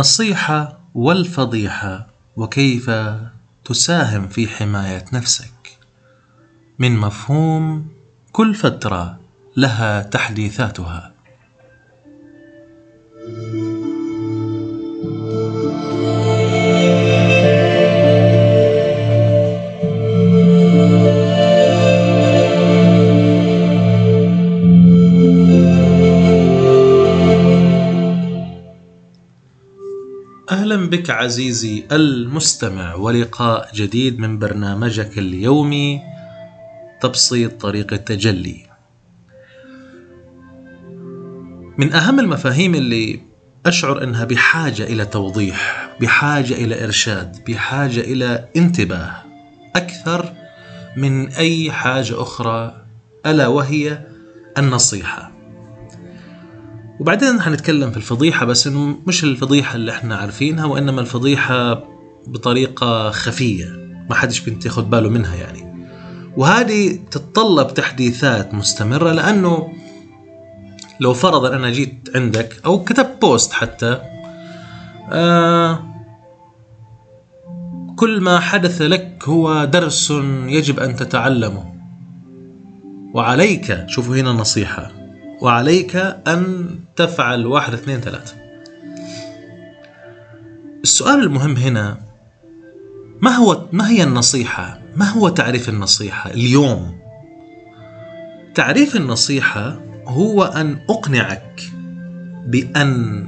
النصيحة والفضيحة وكيف تساهم في حماية نفسك. من مفهوم كل فترة لها تحديثاتها. عزيزي المستمع ولقاء جديد من برنامجك اليومي تبسيط طريق التجلي. من أهم المفاهيم اللي أشعر إنها بحاجة إلى توضيح، بحاجة إلى إرشاد، بحاجة إلى انتباه أكثر من أي حاجة أخرى ألا وهي النصيحة. وبعدين حنتكلم في الفضيحة بس إنه مش الفضيحة اللي إحنا عارفينها وإنما الفضيحة بطريقة خفية ما حدش بياخد باله منها يعني. وهذه تتطلب تحديثات مستمرة لأنه لو فرضا أنا جيت عندك أو كتبت بوست حتى آه كل ما حدث لك هو درس يجب أن تتعلمه. وعليك شوفوا هنا النصيحة. وعليك أن تفعل واحد اثنين ثلاثة السؤال المهم هنا ما هو ما هي النصيحة؟ ما هو تعريف النصيحة اليوم؟ تعريف النصيحة هو أن أقنعك بأن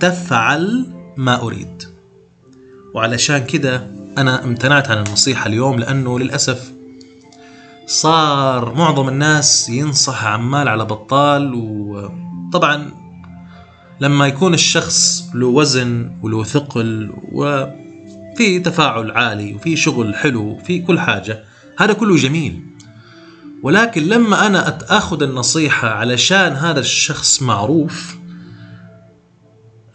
تفعل ما أريد وعلشان كده أنا امتنعت عن النصيحة اليوم لأنه للأسف صار معظم الناس ينصح عمال على بطال وطبعا لما يكون الشخص له وزن وله ثقل وفي تفاعل عالي وفي شغل حلو وفي كل حاجة هذا كله جميل. ولكن لما أنا أخذ النصيحة علشان هذا الشخص معروف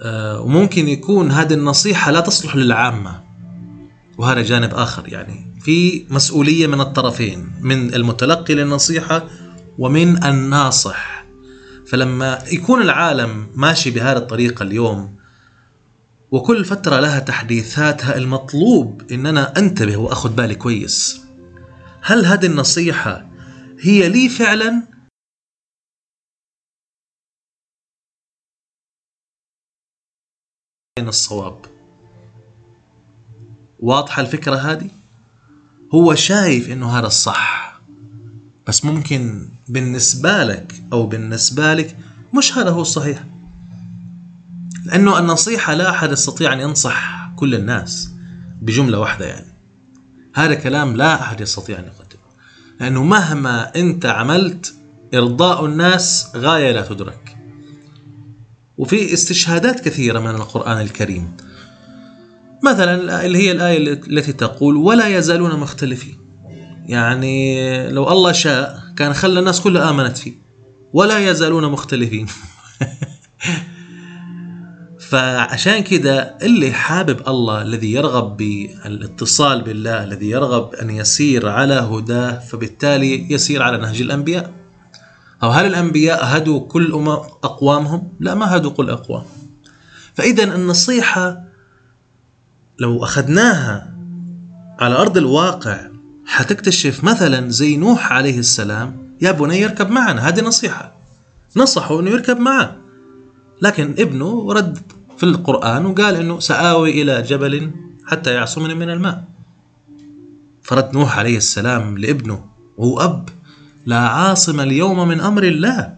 آه، وممكن يكون هذه النصيحة لا تصلح للعامة. وهذا جانب آخر يعني. في مسؤولية من الطرفين من المتلقي للنصيحة ومن الناصح. فلما يكون العالم ماشي بهذه الطريقة اليوم وكل فترة لها تحديثاتها المطلوب إن أنا أنتبه وأخذ بالي كويس. هل هذه النصيحة هي لي فعلا؟ الصواب؟ واضحة الفكرة هذه؟ هو شايف إنه هذا الصح بس ممكن بالنسبة لك أو بالنسبة لك مش هذا هو الصحيح. لأنه النصيحة لا أحد يستطيع أن ينصح كل الناس بجملة واحدة يعني. هذا كلام لا أحد يستطيع أن يقدمه. لأنه مهما أنت عملت إرضاء الناس غاية لا تدرك. وفي استشهادات كثيرة من القرآن الكريم مثلا اللي هي الآية التي تقول ولا يزالون مختلفين. يعني لو الله شاء كان خلى الناس كلها آمنت فيه. ولا يزالون مختلفين. فعشان كده اللي حابب الله الذي يرغب بالاتصال بالله الذي يرغب أن يسير على هداه فبالتالي يسير على نهج الأنبياء. أو هل الأنبياء هدوا كل أقوامهم؟ لا ما هدوا كل أقوام. فإذا النصيحة لو أخذناها على أرض الواقع حتكتشف مثلا زي نوح عليه السلام يا بني يركب معنا هذه نصيحة. نصحه أنه يركب معه. لكن ابنه رد في القرآن وقال أنه سآوي إلى جبل حتى يعصمني من الماء. فرد نوح عليه السلام لابنه وهو أب لا عاصم اليوم من أمر الله.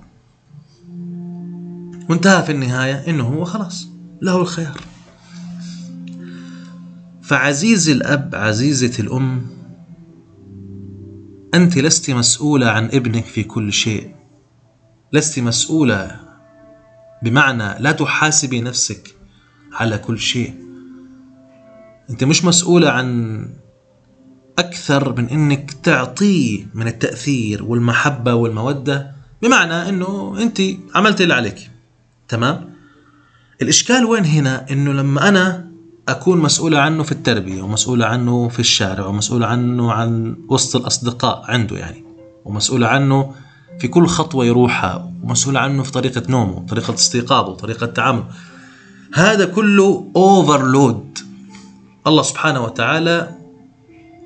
وانتهى في النهاية أنه هو خلاص له الخيار. فعزيزي الأب عزيزتي الأم أنت لست مسؤولة عن ابنك في كل شيء. لست مسؤولة بمعنى لا تحاسبي نفسك على كل شيء. أنت مش مسؤولة عن أكثر من أنك تعطيه من التأثير والمحبة والمودة بمعنى أنه أنت عملت اللي عليك. تمام؟ الإشكال وين هنا؟ أنه لما أنا أكون مسؤوله عنه في التربية ومسؤوله عنه في الشارع ومسؤوله عنه عن وسط الأصدقاء عنده يعني ومسؤوله عنه في كل خطوة يروحها ومسؤوله عنه في طريقة نومه وطريقه استيقاظه وطريقه تعامله. هذا كله overload الله سبحانه وتعالى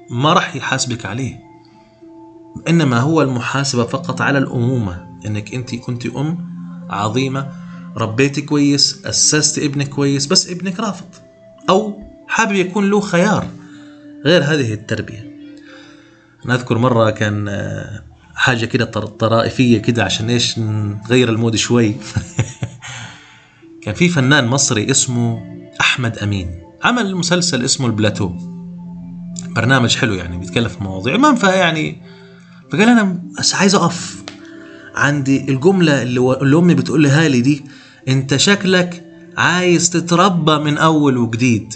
ما راح يحاسبك عليه. إنما هو المحاسبة فقط على الأمومة إنك أنت كنت أم عظيمة ربيتي كويس أسست ابنك كويس بس ابنك رافض. أو حابب يكون له خيار غير هذه التربية. أنا اذكر مرة كان آه، حاجة كده طرائفية كده عشان إيش؟ نغير ال mood شوي. كان في فنان مصري اسمه أحمد أمين. عمل مسلسل اسمه البلاتو. برنامج حلو يعني بيتكلم في مواضيع. ما يعني فقال أنا بس عايز أقف عندي الجملة اللي, اللي أمي بتقولها لي دي. أنت شكلك عايز تتربى من أول وجديد.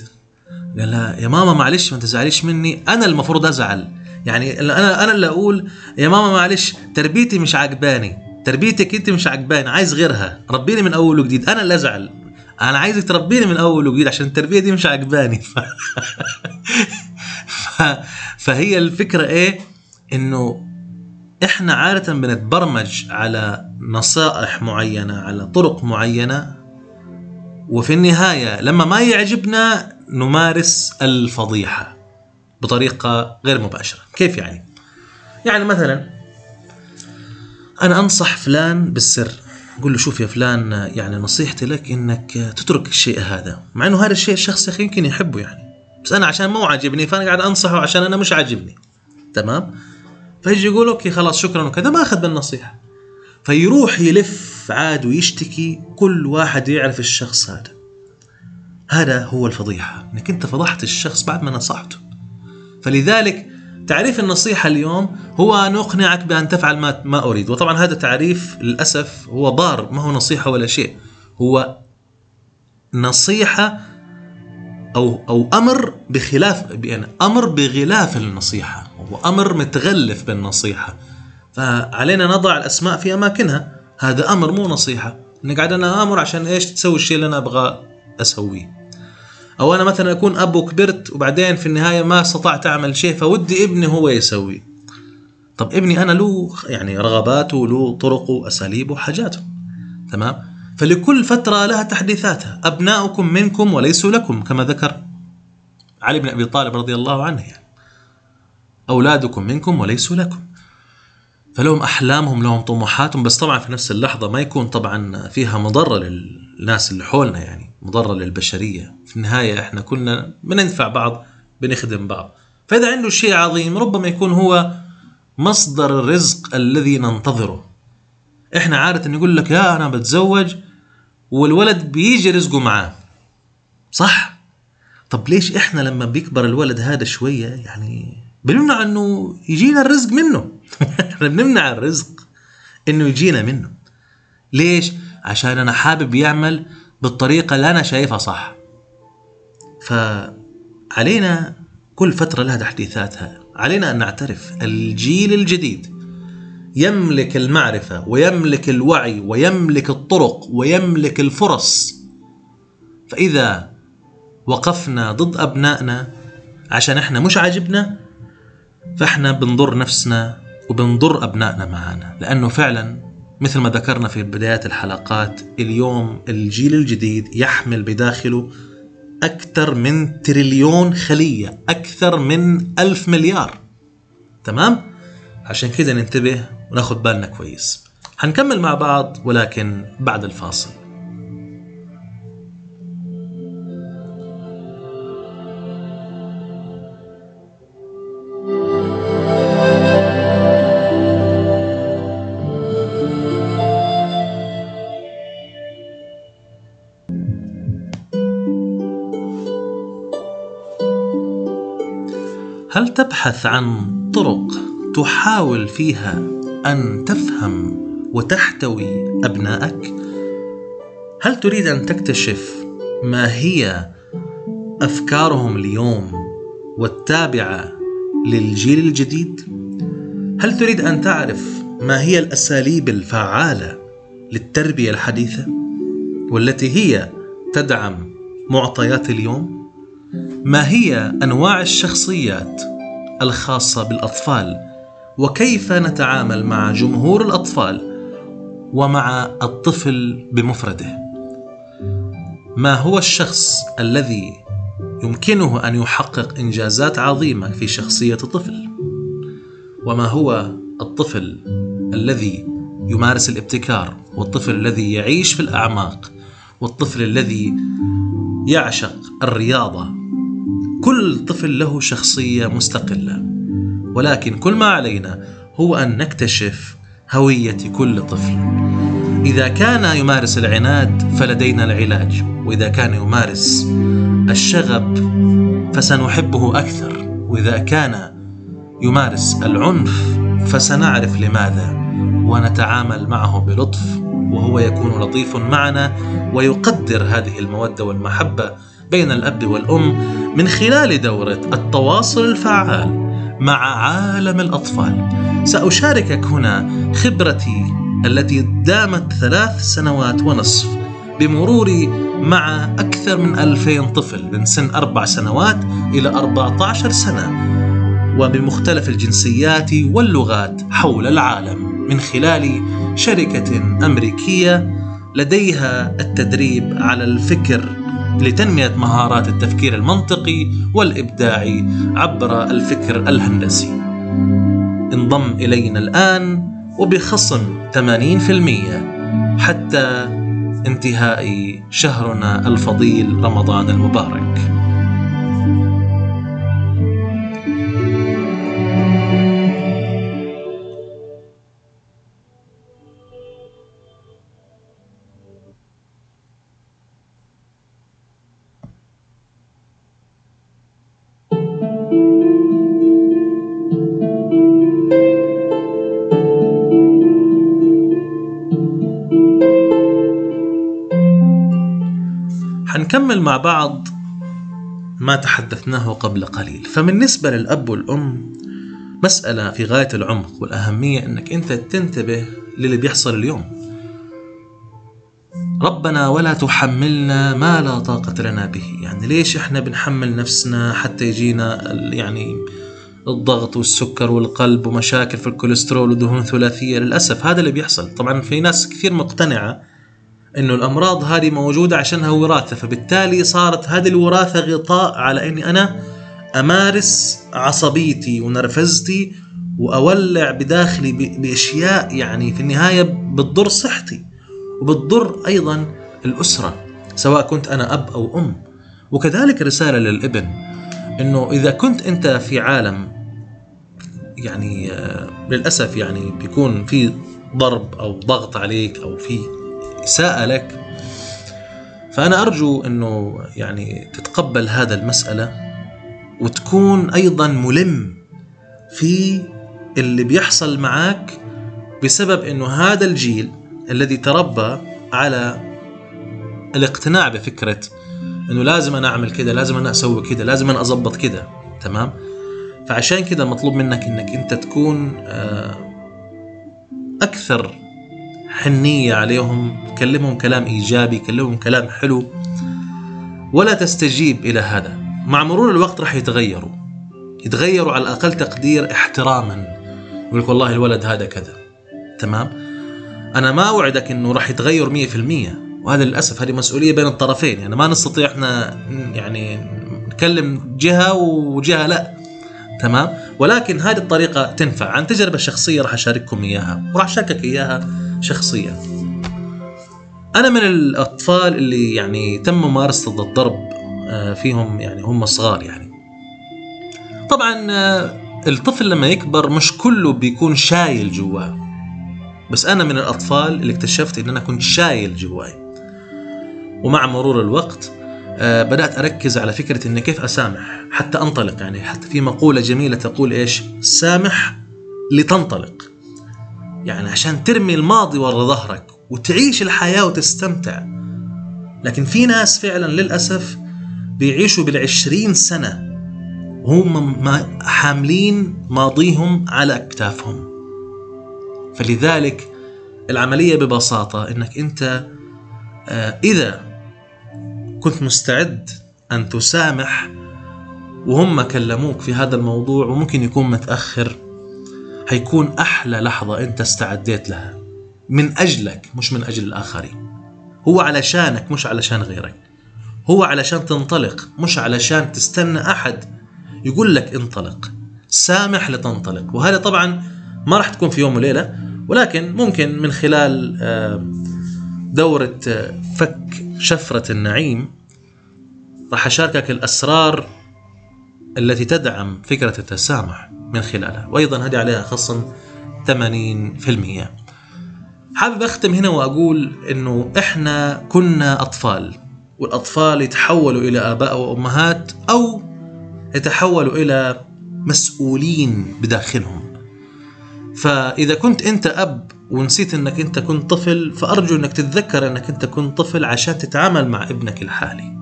قال لها يا ماما معلش ما تزعليش مني أنا المفروض أزعل. يعني أنا أنا اللي أقول يا ماما معلش تربيتي مش عجباني تربيتك أنت مش عجباني عايز غيرها ربيني من أول وجديد أنا اللي أزعل. أنا عايزك تربيني من أول وجديد عشان التربية دي مش عجباني. ف... ف... فهي الفكرة إيه؟ إنه إحنا عادة بنتبرمج على نصائح معينة على طرق معينة وفي النهاية لما ما يعجبنا نمارس الفضيحة بطريقة غير مباشرة. كيف يعني؟ يعني مثلا أنا أنصح فلان بالسر. أقول له شوف يا فلان يعني نصيحتي لك إنك تترك الشيء هذا مع إنه هذا الشيء الشخص يا يمكن يحبه يعني. بس أنا عشان مو عاجبني فأنا قاعد أنصحه عشان أنا مش عاجبني. تمام؟ فيجي يقول أوكي خلاص شكرا وكذا ما أخذ بالنصيحة. فيروح يلف عاد ويشتكي كل واحد يعرف الشخص هذا. هذا هو الفضيحة إنك أنت فضحت الشخص بعد ما نصحته. فلذلك تعريف النصيحة اليوم هو أن أقنعك بأن تفعل ما, ما أريد. وطبعا هذا تعريف للأسف هو ضار ما هو نصيحة ولا شيء. هو نصيحة أو أو أمر بخلاف يعني أمر بغلاف النصيحة. هو أمر متغلف بالنصيحة. فعلينا نضع الأسماء في أماكنها. هذا أمر مو نصيحة. نقعد أنا أمر عشان إيش تسوي الشيء اللي أنا أبغى أسويه. أو أنا مثلا أكون أب وكبرت وبعدين في النهاية ما استطعت أعمل شيء فودي ابني هو يسوي. طب ابني أنا له يعني رغباته له طرقه واساليبه وحاجاته تمام؟ فلكل فترة لها تحديثاتها. أبناؤكم منكم وليسوا لكم كما ذكر علي بن أبي طالب رضي الله عنه يعني. أولادكم منكم وليسوا لكم. فلهم أحلامهم لهم طموحاتهم بس طبعا في نفس اللحظة ما يكون طبعا فيها مضرة للناس اللي حولنا يعني مضرة للبشرية. في النهاية إحنا كلنا بننفع بعض بنخدم بعض. فإذا عنده شيء عظيم ربما يكون هو مصدر الرزق الذي ننتظره. إحنا عادة نقول لك يا أنا بتزوج والولد بيجي رزقه معاه. صح؟ طب ليش إحنا لما بيكبر الولد هذا شوية يعني بنمنع إنه يجينا الرزق منه؟ إحنا بنمنع الرزق إنه يجينا منه. ليش؟ عشان أنا حابب يعمل بالطريقة اللي أنا شايفها صح. فعلينا كل فترة لها تحديثاتها. علينا أن نعترف. الجيل الجديد يملك المعرفة ويملك الوعي ويملك الطرق ويملك الفرص. فإذا وقفنا ضد أبنائنا عشان إحنا مش عاجبنا فإحنا بنضر نفسنا وبنضر أبنائنا معانا لأنه فعلا مثل ما ذكرنا في بدايات الحلقات اليوم الجيل الجديد يحمل بداخله أكثر من تريليون خلية أكثر من ألف مليار. تمام؟ عشان كده ننتبه وناخد بالنا كويس. هنكمل مع بعض ولكن بعد الفاصل. تبحث عن طرق تحاول فيها أن تفهم وتحتوي أبنائك؟ هل تريد أن تكتشف ما هي أفكارهم اليوم والتابعة للجيل الجديد؟ هل تريد أن تعرف ما هي الأساليب الفعالة للتربية الحديثة والتي هي تدعم معطيات اليوم؟ ما هي أنواع الشخصيات الخاصة بالأطفال. وكيف نتعامل مع جمهور الأطفال ومع الطفل بمفرده؟ ما هو الشخص الذي يمكنه أن يحقق إنجازات عظيمة في شخصية طفل وما هو الطفل الذي يمارس الابتكار؟ والطفل الذي يعيش في الأعماق؟ والطفل الذي يعشق الرياضة؟ كل طفل له شخصية مستقلة. ولكن كل ما علينا هو أن نكتشف هوية كل طفل. إذا كان يمارس العناد فلدينا العلاج وإذا كان يمارس الشغب فسنحبه أكثر. وإذا كان يمارس العنف فسنعرف لماذا ونتعامل معه بلطف وهو يكون لطيف معنا ويقدر هذه المودة والمحبة بين الأب والأم من خلال دورة التواصل الفعال مع عالم الأطفال. سأشاركك هنا خبرتي التي دامت ثلاث سنوات ونصف بمروري مع أكثر من 2000 طفل من سن أربع سنوات إلى 14 سنة وبمختلف الجنسيات واللغات حول العالم من خلال شركة أمريكية لديها التدريب على الفكر لتنمية مهارات التفكير المنطقي والإبداعي عبر الفكر الهندسي. انضم إلينا الآن وبخصم 80% حتى انتهاء شهرنا الفضيل رمضان المبارك. حنكمل مع بعض ما تحدثناه قبل قليل. فبالنسبة للأب والأم مسألة في غاية العمق والأهمية أنك أنت تنتبه للي بيحصل اليوم. ربنا ولا تحملنا ما لا طاقة لنا به. يعني ليش إحنا بنحمل نفسنا حتى يجينا يعني الضغط والسكر والقلب ومشاكل في الكوليسترول ودهون ثلاثية؟ للأسف هذا اللي بيحصل. طبعا في ناس كثير مقتنعة إنه الأمراض هذه موجودة عشانها وراثة فبالتالي صارت هذه الوراثة غطاء على إني أنا أمارس عصبيتي ونرفزتي وأولع بداخلي بأشياء يعني في النهاية بتضر صحتي وبتضر أيضا الأسرة سواء كنت أنا أب أو أم. وكذلك رسالة للابن إنه إذا كنت أنت في عالم يعني آه، للأسف يعني بيكون في ضرب أو ضغط عليك أو في إساءة لك فأنا أرجو أنه يعني تتقبل هذا المسألة وتكون أيضا ملم في اللي بيحصل معك بسبب أنه هذا الجيل الذي تربى على الاقتناع بفكرة أنه لازم أنا أعمل كده لازم أنا أسوي كده لازم أنا أظبط كده تمام؟ فعشان كده مطلوب منك أنك أنت تكون آه، أكثر حنية عليهم كلمهم كلام إيجابي كلمهم كلام حلو. ولا تستجيب إلى هذا. مع مرور الوقت راح يتغيروا. يتغيروا على الأقل تقدير احتراما. يقول لك والله الولد هذا كذا. تمام؟ أنا ما أوعدك أنه راح يتغير 100% وهذا للأسف هذه مسؤولية بين الطرفين. يعني ما نستطيع إحنا يعني نكلم جهة وجهة لا. تمام؟ ولكن هذه الطريقة تنفع. عن تجربة شخصية راح أشارككم إياها. وراح أشاركك إياها شخصيا أنا من الأطفال اللي يعني تم ممارسة الضرب آه، فيهم يعني هم صغار يعني. طبعا آه، الطفل لما يكبر مش كله بيكون شايل جواه. بس أنا من الأطفال اللي اكتشفت إن أنا كنت شايل جواي. ومع مرور الوقت آه، بدأت أركز على فكرة إني كيف أسامح حتى أنطلق يعني حتى في مقولة جميلة تقول إيش؟ سامح لتنطلق. يعني عشان ترمي الماضي ورا ظهرك وتعيش الحياة وتستمتع. لكن في ناس فعلا للأسف بيعيشوا بالعشرين سنة وهم حاملين ماضيهم على أكتافهم. فلذلك العملية ببساطة أنك أنت آه، إذا كنت مستعد أن تسامح وهم كلموك في هذا الموضوع وممكن يكون متأخر هيكون أحلى لحظة أنت استعديت لها. من أجلك مش من أجل الآخرين. هو علشانك مش علشان غيرك. هو علشان تنطلق مش علشان تستنى أحد يقول لك انطلق. سامح لتنطلق. وهذا طبعا ما راح تكون في يوم وليلة ولكن ممكن من خلال آه، دورة آه، فك شفرة النعيم راح أشاركك الأسرار التي تدعم فكرة التسامح من خلالها وأيضا هذه عليها خصم 80% حابب أختم هنا وأقول أنه إحنا كنا أطفال والأطفال يتحولوا إلى آباء وأمهات أو يتحولوا إلى مسؤولين بداخلهم. فإذا كنت أنت أب ونسيت أنك أنت كنت طفل فأرجو أنك تتذكر أنك أنت كنت طفل عشان تتعامل مع ابنك الحالي.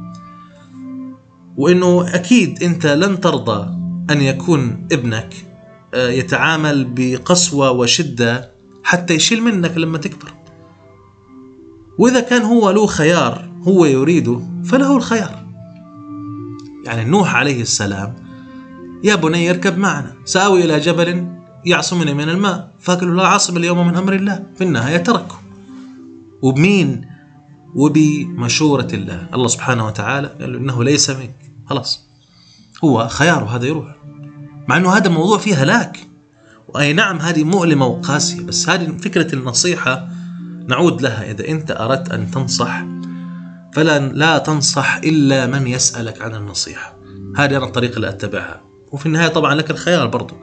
وأنه أكيد أنت لن ترضى أن يكون ابنك آه، يتعامل بقسوة وشدة حتى يشيل منك لما تكبر. وإذا كان هو له خيار هو يريده فله الخيار. يعني نوح عليه السلام يا بني اركب معنا سآوي إلى جبل يعصمني من الماء فقالوا لا عاصم اليوم من أمر الله. في النهاية تركه. وبمين؟ وبمشورة الله. الله سبحانه وتعالى قال له إنه ليس منك. خلاص. هو خياره هذا يروح. مع أنه هذا موضوع فيه هلاك. وأي نعم هذه مؤلمة وقاسية بس هذه فكرة النصيحة نعود لها. إذا أنت أردت أن تنصح فلا لا تنصح إلا من يسألك عن النصيحة. هذه أنا الطريقة اللي أتبعها. وفي النهاية طبعا لك الخيار برضو.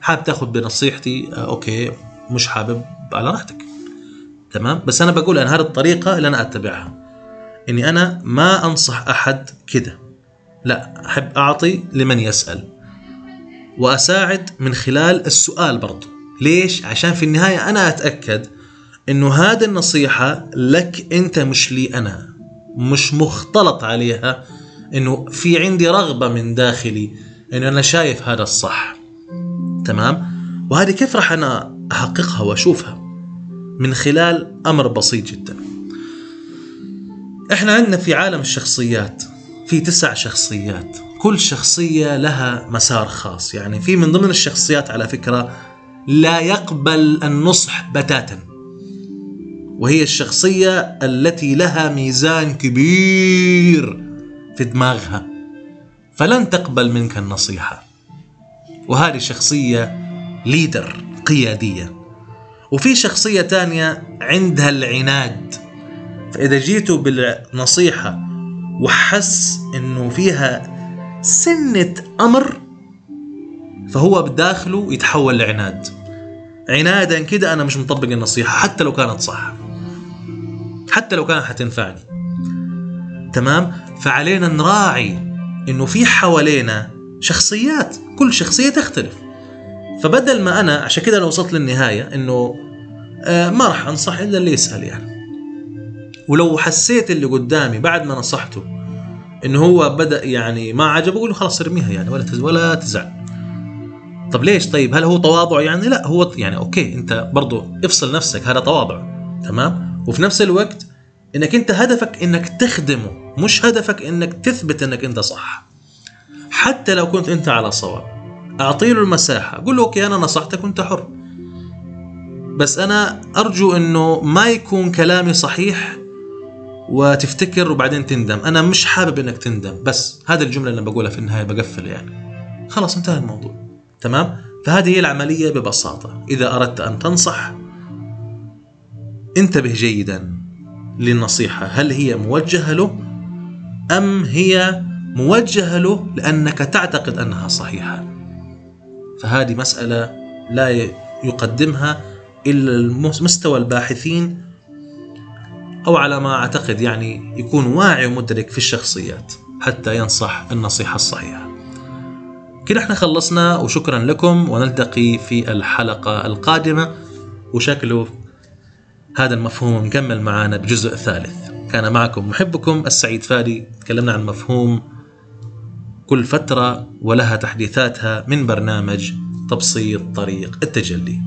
حابب تأخذ بنصيحتي آه أوكي مش حابب على راحتك. تمام؟ بس أنا بقول أن هذه الطريقة اللي أنا أتبعها. إني أنا ما أنصح أحد كده. لا أحب أعطي لمن يسأل. وأساعد من خلال السؤال برضو. ليش؟ عشان في النهاية أنا أتأكد إنه هذه النصيحة لك أنت مش لي أنا. مش مختلط عليها إنه في عندي رغبة من داخلي إنه أنا شايف هذا الصح. تمام؟ وهذه كيف راح أنا أحققها وأشوفها؟ من خلال أمر بسيط جدا. إحنا عندنا في عالم الشخصيات في تسع شخصيات. كل شخصية لها مسار خاص. يعني في من ضمن الشخصيات على فكرة لا يقبل النصح بتاتا. وهي الشخصية التي لها ميزان كبير في دماغها. فلن تقبل منك النصيحة. وهذه شخصية ليدر قيادية. وفي شخصية تانية عندها العناد. فإذا جيتوا بالنصيحة وحس إنه فيها سنة أمر فهو بداخله يتحول لعناد. عنادا كده أنا مش مطبق النصيحة حتى لو كانت صح. حتى لو كانت حتنفعني. تمام؟ فعلينا نراعي إنه في حوالينا شخصيات كل شخصية تختلف. فبدل ما أنا عشان كده لو وصلت للنهاية إنه آه ما راح أنصح إلا اللي يسأل يعني. ولو حسيت اللي قدامي بعد ما نصحته إنه هو بدأ يعني ما عجبه أقول له خلاص ارميها يعني ولا ولا تزعل. طب ليش؟ طيب هل هو تواضع يعني؟ لا هو يعني okay أنت برضو افصل نفسك هذا تواضع تمام؟ وفي نفس الوقت إنك أنت هدفك إنك تخدمه مش هدفك إنك تثبت إنك أنت صح. حتى لو كنت أنت على صواب. اعطي له المساحة قول له okay أنا نصحتك وأنت حر. بس أنا أرجو إنه ما يكون كلامي صحيح وتفتكر وبعدين تندم. أنا مش حابب إنك تندم بس هذه الجملة اللي بقولها في النهاية بقفل يعني. خلاص انتهى الموضوع. تمام؟ فهذه هي العملية ببساطة. إذا أردت أن تنصح انتبه جيدا للنصيحة. هل هي موجهة له؟ أم هي موجهة له لأنك تعتقد أنها صحيحة؟ فهذه مسألة لا يقدمها إلا مستوى الباحثين أو على ما أعتقد يعني يكون واعي ومدرك في الشخصيات حتى ينصح النصيحة الصحيحة. كده إحنا خلصنا وشكرا لكم ونلتقي في الحلقة القادمة. وشكله هذا المفهوم مكمل معانا بجزء ثالث كان معكم محبكم السعيد فادي. تكلمنا عن مفهوم كل فترة ولها تحديثاتها من برنامج تبسيط طريق التجلي.